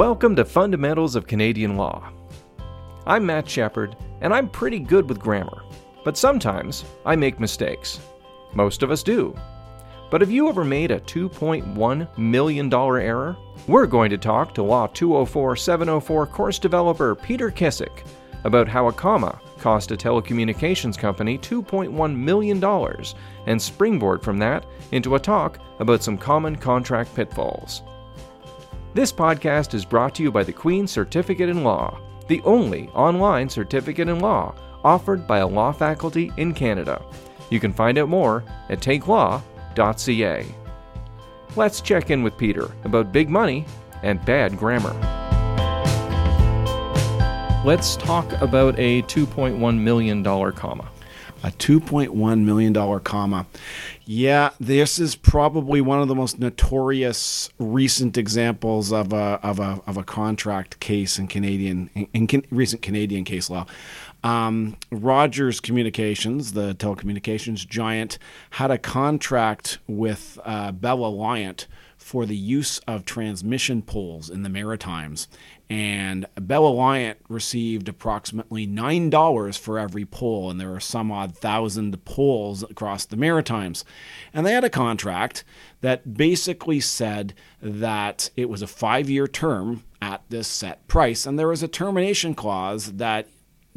Welcome to Fundamentals of Canadian Law. I'm Matt Shepard, and I'm pretty good with grammar, but sometimes I make mistakes. Most of us do. But have you ever made a $2.1 million error? We're going to talk to Law 204 704 course developer Peter Kissick about how a comma cost a telecommunications company $2.1 million and springboard from that into a talk about some common contract pitfalls. This podcast is brought to you by the Queen's Certificate in Law, the only online certificate in law offered by a law faculty in Canada. You can find out more at takelaw.ca. Let's check in with Peter about big money and bad grammar. Let's talk about a $2.1 million comma. A $2.1 million comma. Yeah, this is probably one of the most notorious recent examples of a, of a, of a contract case in Canadian in, in recent Canadian case law. Um, Rogers Communications, the telecommunications giant, had a contract with uh, Bell Alliant for the use of transmission poles in the Maritimes. And Bell Alliant received approximately $9 for every pole, and there are some odd thousand poles across the Maritimes. And they had a contract that basically said that it was a five year term at this set price, and there was a termination clause that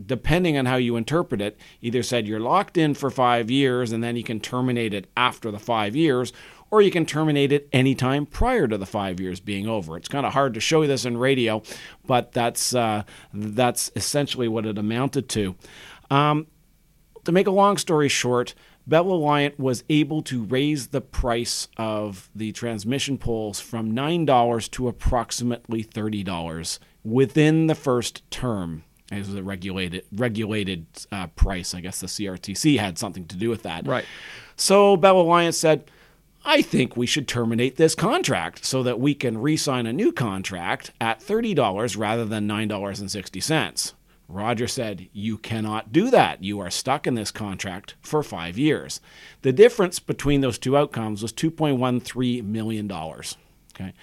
depending on how you interpret it, either said you're locked in for five years and then you can terminate it after the five years, or you can terminate it anytime prior to the five years being over. It's kind of hard to show you this in radio, but that's uh, that's essentially what it amounted to. Um, to make a long story short, Bell Alliant was able to raise the price of the transmission poles from $9 to approximately $30 within the first term. It was a regulated regulated uh, price. I guess the CRTC had something to do with that. Right. So Bell Alliant said, I think we should terminate this contract so that we can re sign a new contract at $30 rather than $9.60. Roger said, You cannot do that. You are stuck in this contract for five years. The difference between those two outcomes was $2.13 million. Okay.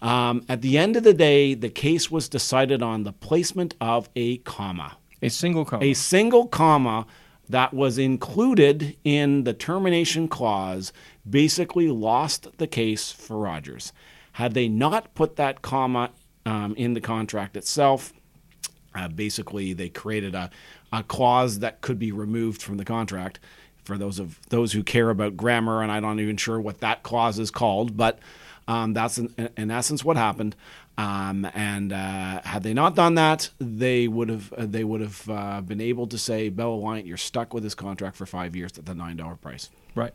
Um, at the end of the day, the case was decided on the placement of a comma. A single comma. A single comma that was included in the termination clause basically lost the case for Rogers. Had they not put that comma um, in the contract itself, uh, basically they created a, a clause that could be removed from the contract. For those of those who care about grammar, and I'm not even sure what that clause is called, but um, that's in, in, essence what happened. Um, and uh, had they not done that, they would have uh, they would have uh, been able to say, Bell Alliant, you're stuck with this contract for five years at the nine dollar price. Right.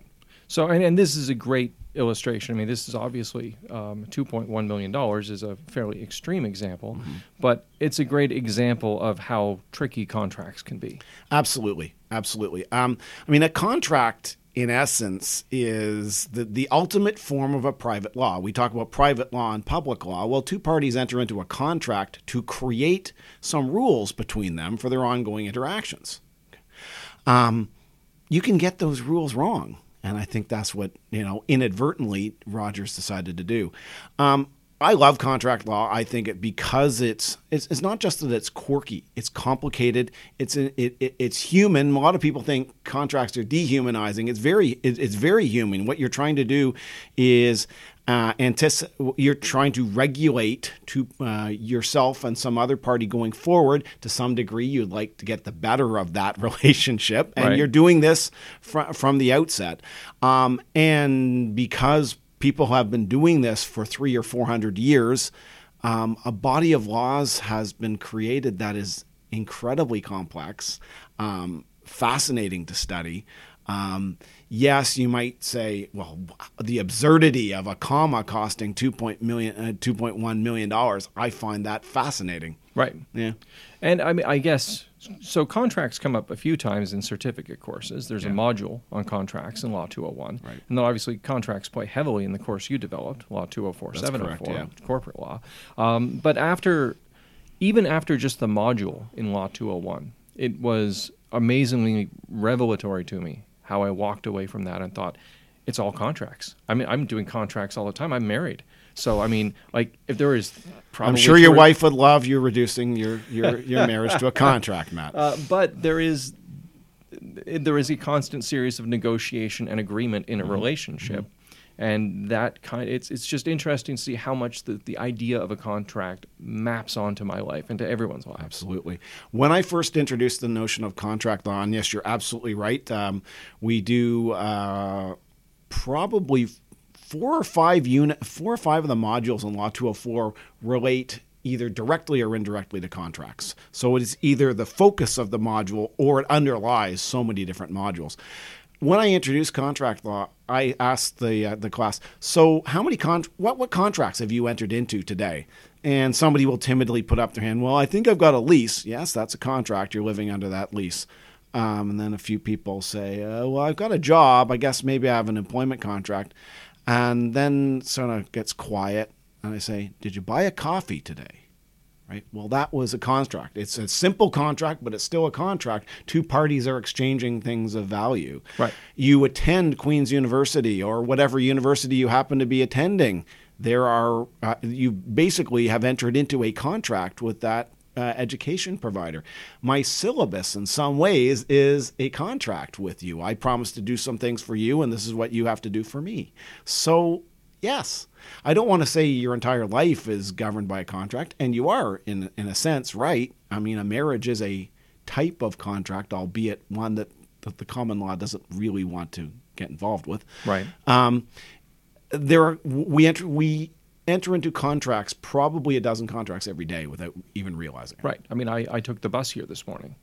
So, and, and this is a great illustration. I mean, this is obviously um, $2.1 million is a fairly extreme example, mm-hmm. but it's a great example of how tricky contracts can be. Absolutely. Absolutely. Um, I mean, a contract in essence, is the, the ultimate form of a private law. We talk about private law and public law. Well, two parties enter into a contract to create some rules between them for their ongoing interactions. Um, you can get those rules wrong. And I think that's what, you know, inadvertently Rogers decided to do. Um, I love contract law. I think it because it's, it's it's not just that it's quirky, it's complicated, it's it, it, it's human. A lot of people think contracts are dehumanizing. It's very it, it's very human. What you're trying to do is uh, antici- you're trying to regulate to uh, yourself and some other party going forward to some degree you'd like to get the better of that relationship and right. you're doing this fr- from the outset um, and because people have been doing this for three or four hundred years. Um, a body of laws has been created that is incredibly complex, um, fascinating to study. Um, yes, you might say, well, the absurdity of a comma costing two point million, uh, two point one million dollars. I find that fascinating. Right. Yeah. And I mean, I guess so. Contracts come up a few times in certificate courses. There's Yeah. a module on contracts in Law 201, Right. and then obviously contracts play heavily in the course you developed, Law 204, That's 704, correct, corporate law. Um, but after, even after just the module in Law 201, it was amazingly revelatory to me how I walked away from that and thought, it's all contracts. I mean, I'm doing contracts all the time. I'm married. So I mean, like if there is probably I'm sure your wife would love you reducing your your, your marriage to a contract, Matt. Uh, but there is there is a constant series of negotiation and agreement in a Mm-hmm. relationship. And that kind it's it's just interesting to see how much the, the idea of a contract maps onto my life and to everyone's life. Absolutely. When I first introduced the notion of contract law, and yes, you're absolutely right. Um, we do uh, probably four or five unit, four or five of the modules in Law 204 relate either directly or indirectly to contracts. So it is either the focus of the module or it underlies so many different modules. When I introduced contract law, I asked the uh, the class, "So, how many con- what what contracts have you entered into today?" And somebody will timidly put up their hand. Well, I think I've got a lease. Yes, that's a contract. You're living under that lease. Um, and then a few people say, uh, "Well, I've got a job. I guess maybe I have an employment contract." And then sort of gets quiet, and I say, "Did you buy a coffee today?" Right. Well, that was a contract. It's a simple contract, but it's still a contract. Two parties are exchanging things of value. Right. You attend Queen's University or whatever university you happen to be attending. There are uh, you basically have entered into a contract with that uh, education provider. My syllabus, in some ways, is a contract with you. I promise to do some things for you, and this is what you have to do for me. So Yes. I don't want to say your entire life is governed by a contract, and you are, in, in a sense, right. I mean, a marriage is a type of contract, albeit one that, that the common law doesn't really want to get involved with. Right. Um, there are, we enter we enter into contracts, probably a dozen contracts every day without even realizing it. Right. I mean, I, I took the bus here this morning.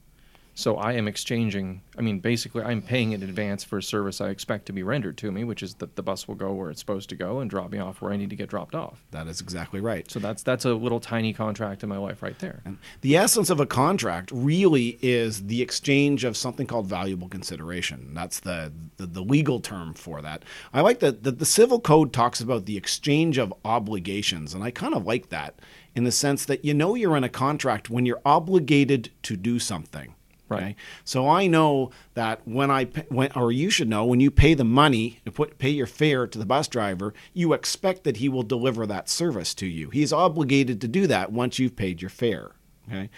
So I am exchanging, I mean, basically, I'm paying in advance for a service I expect to be rendered to me, which is that the bus will go where it's supposed to go and drop me off where I need to get dropped off. That is exactly right. So that's that's a little tiny contract in my life right there. And the essence of a contract really is the exchange of something called valuable consideration. That's the, the, the legal term for that. I like that the, the civil code talks about the exchange of obligations, and I kind of like that in the sense that you know you're in a contract when you're obligated to do something. Right. Okay? So I know that when I when or you should know when you pay the money to put pay your fare to the bus driver, you expect that he will deliver that service to you. He's obligated to do that once you've paid your fare. Okay.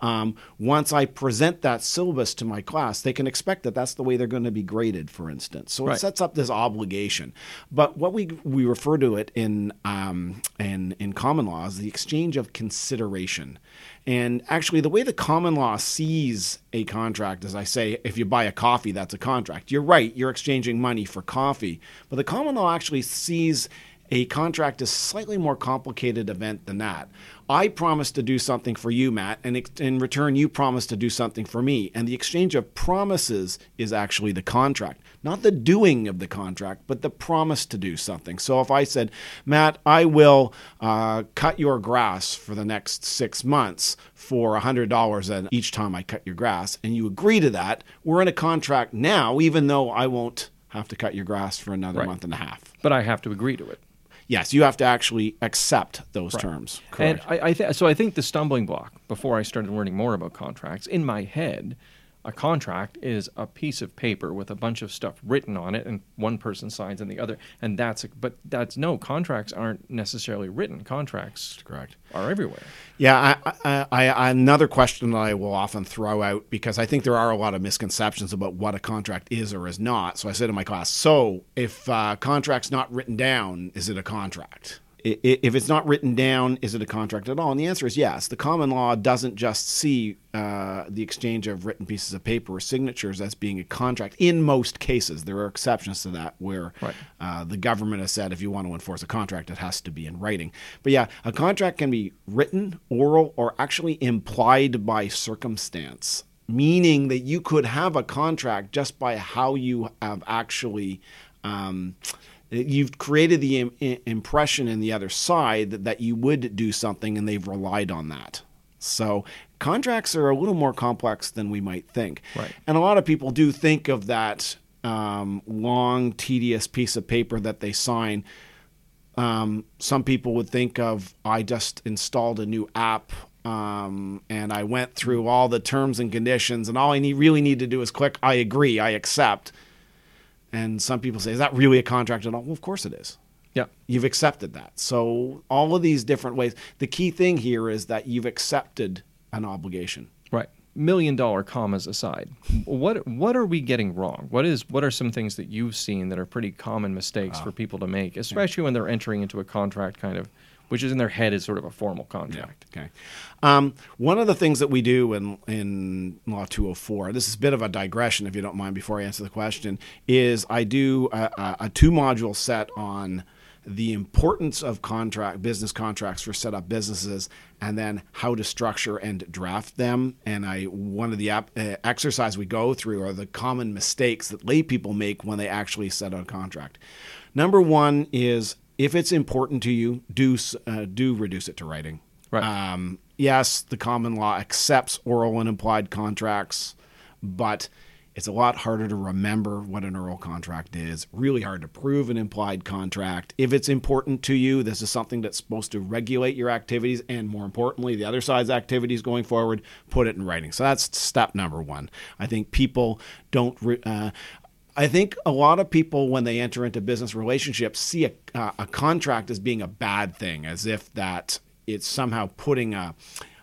Um, once I present that syllabus to my class, they can expect that that's the way they're going to be graded, for instance. So Right. it sets up this obligation. But what we we refer to it in um, in in common law is the exchange of consideration. And actually, the way the common law sees a contract, as I say, if you buy a coffee, that's a contract. You're right, you're exchanging money for coffee. But the common law actually sees a contract is a slightly more complicated event than that. I promise to do something for you, Matt, and in return, you promise to do something for me. And the exchange of promises is actually the contract, not the doing of the contract, but the promise to do something. So if I said, Matt, I will uh, cut your grass for the next six months for $100 each time I cut your grass, and you agree to that, we're in a contract now, even though I won't have to cut your grass for another Right. month and a half. But I have to agree to it. Yes, you have to actually accept those terms. Correct. And I, I th- so I think the stumbling block before I started learning more about contracts in my head, a contract is a piece of paper with a bunch of stuff written on it, and one person signs and the other, and that's. A, but that's no contracts aren't necessarily written. Contracts correct. are everywhere. Yeah, I, I, I, another question that I will often throw out because I think there are a lot of misconceptions about what a contract is or is not. So I said to my class, so if uh, contract's not written down, is it a contract? If it's not written down, is it a contract at all? And the answer is yes. The common law doesn't just see uh, the exchange of written pieces of paper or signatures as being a contract. In most cases, there are exceptions to that where Right. uh, the government has said if you want to enforce a contract, it has to be in writing. But yeah, a contract can be written, oral, or actually implied by circumstance, meaning that you could have a contract just by how you have actually. Um, You've created the Im- impression in the other side that, that you would do something and they've relied on that. So contracts are a little more complex than we might think. Right. And a lot of people do think of that um, long, tedious piece of paper that they sign. Um, some people would think of I just installed a new app um, and I went through all the terms and conditions, and all I need, really need to do is click I agree, I accept. And some people say, is that really a contract at all? Well, of course it is. Yeah. You've accepted that. So, all of these different ways. The key thing here is that you've accepted an obligation. Right. Million dollar commas aside, what what are we getting wrong? What is what are some things that you've seen that are pretty common mistakes ah. for people to make, especially when they're entering into a contract kind of which is in their head is sort of a formal contract. Okay. Um, one of the things that we do in in Law 204, this is a bit of a digression, if you don't mind, before I answer the question, is I do a, a, two module set on the importance of contract business contracts for set up businesses and then how to structure and draft them and i one of the ap- uh, exercise we go through are the common mistakes that lay people make when they actually set up a contract number one is if it's important to you do uh, do reduce it to writing Right. um, yes the common law accepts oral and implied contracts but it's a lot harder to remember what an oral contract is. Really hard to prove an implied contract. If it's important to you, this is something that's supposed to regulate your activities and, more importantly, the other side's activities going forward. Put it in writing. So that's step number one. I think people don't. Re- uh, I think a lot of people, when they enter into business relationships, see a, uh, a contract as being a bad thing, as if that it's somehow putting a,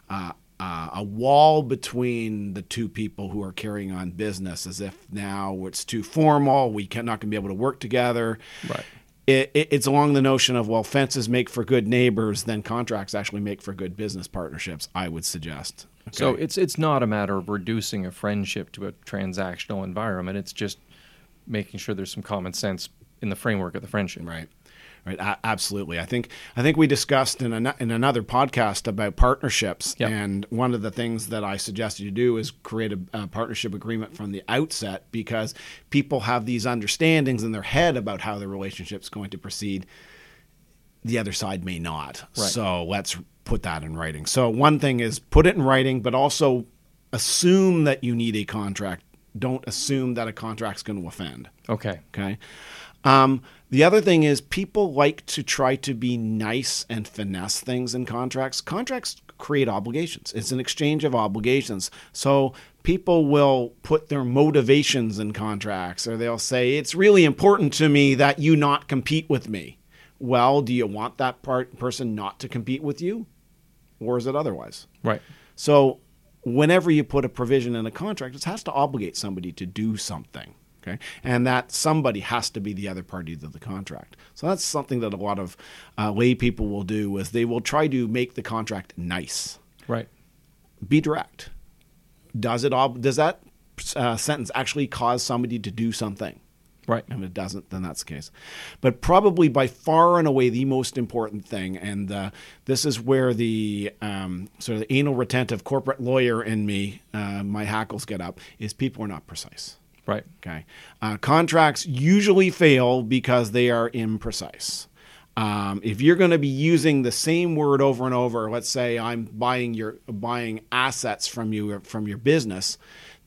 uh, uh, a wall between the two people who are carrying on business, as if now it's too formal, we can, not going to be able to work together. Right. It, it, it's along the notion of well, fences make for good neighbors, then contracts actually make for good business partnerships. I would suggest. So it's it's not a matter of reducing a friendship to a transactional environment. It's just making sure there's some common sense in the framework of the friendship. Right. Right. A- absolutely. I think I think we discussed in an, in another podcast about partnerships, Yep. and one of the things that I suggested you do is create a, a partnership agreement from the outset because people have these understandings in their head about how the relationship's going to proceed. The other side may not. Right. So let's put that in writing. So one thing is put it in writing, but also assume that you need a contract. Don't assume that a contract's going to offend. Okay. Okay. Um, the other thing is people like to try to be nice and finesse things in contracts. Contracts create obligations. It's an exchange of obligations. So people will put their motivations in contracts or they'll say it's really important to me that you not compete with me. Well, do you want that part person not to compete with you or is it otherwise? Right. So, whenever you put a provision in a contract, it has to obligate somebody to do something. Okay, and that somebody has to be the other party to the contract. So that's something that a lot of uh, lay people will do is they will try to make the contract nice, Right. be direct. Does it ob- does that uh, sentence actually cause somebody to do something? Right. And if it doesn't, then that's the case. But probably by far and away the most important thing, and uh, this is where the um, sort of the anal retentive corporate lawyer in me, uh, my hackles get up, is people are not precise. Right. Okay. Uh, contracts usually fail because they are imprecise. Um, if you're going to be using the same word over and over, let's say I'm buying your buying assets from you from your business,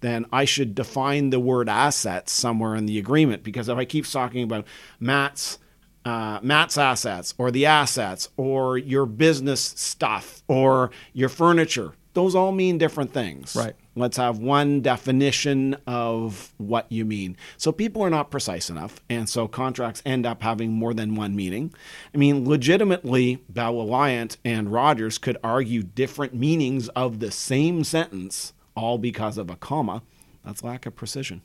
then I should define the word assets somewhere in the agreement. Because if I keep talking about Matt's uh, Matt's assets or the assets or your business stuff or your furniture, those all mean different things. Right. Let's have one definition of what you mean. So people are not precise enough, and so contracts end up having more than one meaning. I mean, legitimately, Bell Alliant and Rogers could argue different meanings of the same sentence, all because of a comma. That's lack of precision.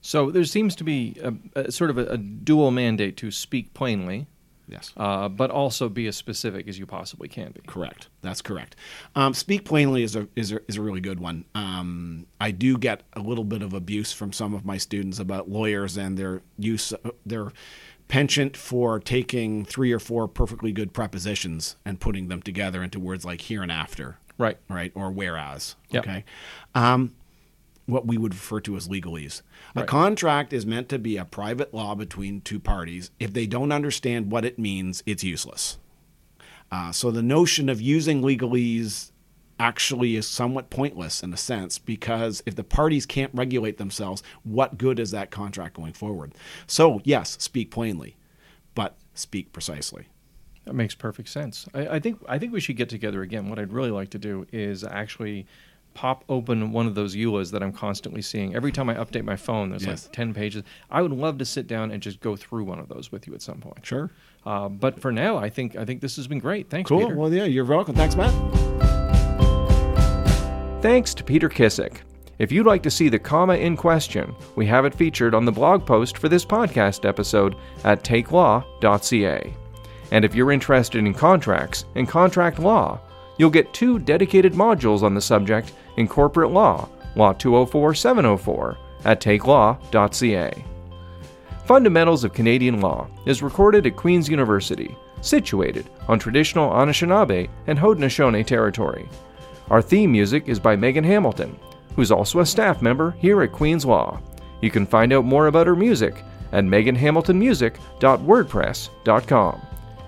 So there seems to be a, a sort of a, a dual mandate to speak plainly, Yes. uh, but also be as specific as you possibly can be. Correct. That's correct. Um, speak plainly is a is a, is a really good one. Um, I do get a little bit of abuse from some of my students about lawyers and their use their penchant for taking three or four perfectly good prepositions and putting them together into words like hereinafter, Right. right, or whereas. Yep. Okay. Um, what we would refer to as legalese. A contract is meant to be a private law between two parties. If they don't understand what it means, it's useless. Uh, so the notion of using legalese actually is somewhat pointless in a sense because if the parties can't regulate themselves, what good is that contract going forward? So, yes, speak plainly, but speak precisely. That makes perfect sense. I, I think I think we should get together again. What I'd really like to do is actually pop open one of those EULAs that I'm constantly seeing. Every time I update my phone, there's Yes. like 10 pages. I would love to sit down and just go through one of those with you at some point. Sure. Uh, but for now, I think I think this has been great. Thanks, Cool. Peter. Well, yeah, you're welcome. Thanks, Matt. Thanks to Peter Kissick. If you'd like to see the comma in question, we have it featured on the blog post for this podcast episode at takelaw.ca. And if you're interested in contracts and contract law, you'll get two dedicated modules on the subject in corporate law, Law 204 704, at takelaw.ca. Fundamentals of Canadian Law is recorded at Queen's University, situated on traditional Anishinaabe and Haudenosaunee territory. Our theme music is by Megan Hamilton, who's also a staff member here at Queen's Law. You can find out more about her music at meganhamiltonmusic.wordpress.com.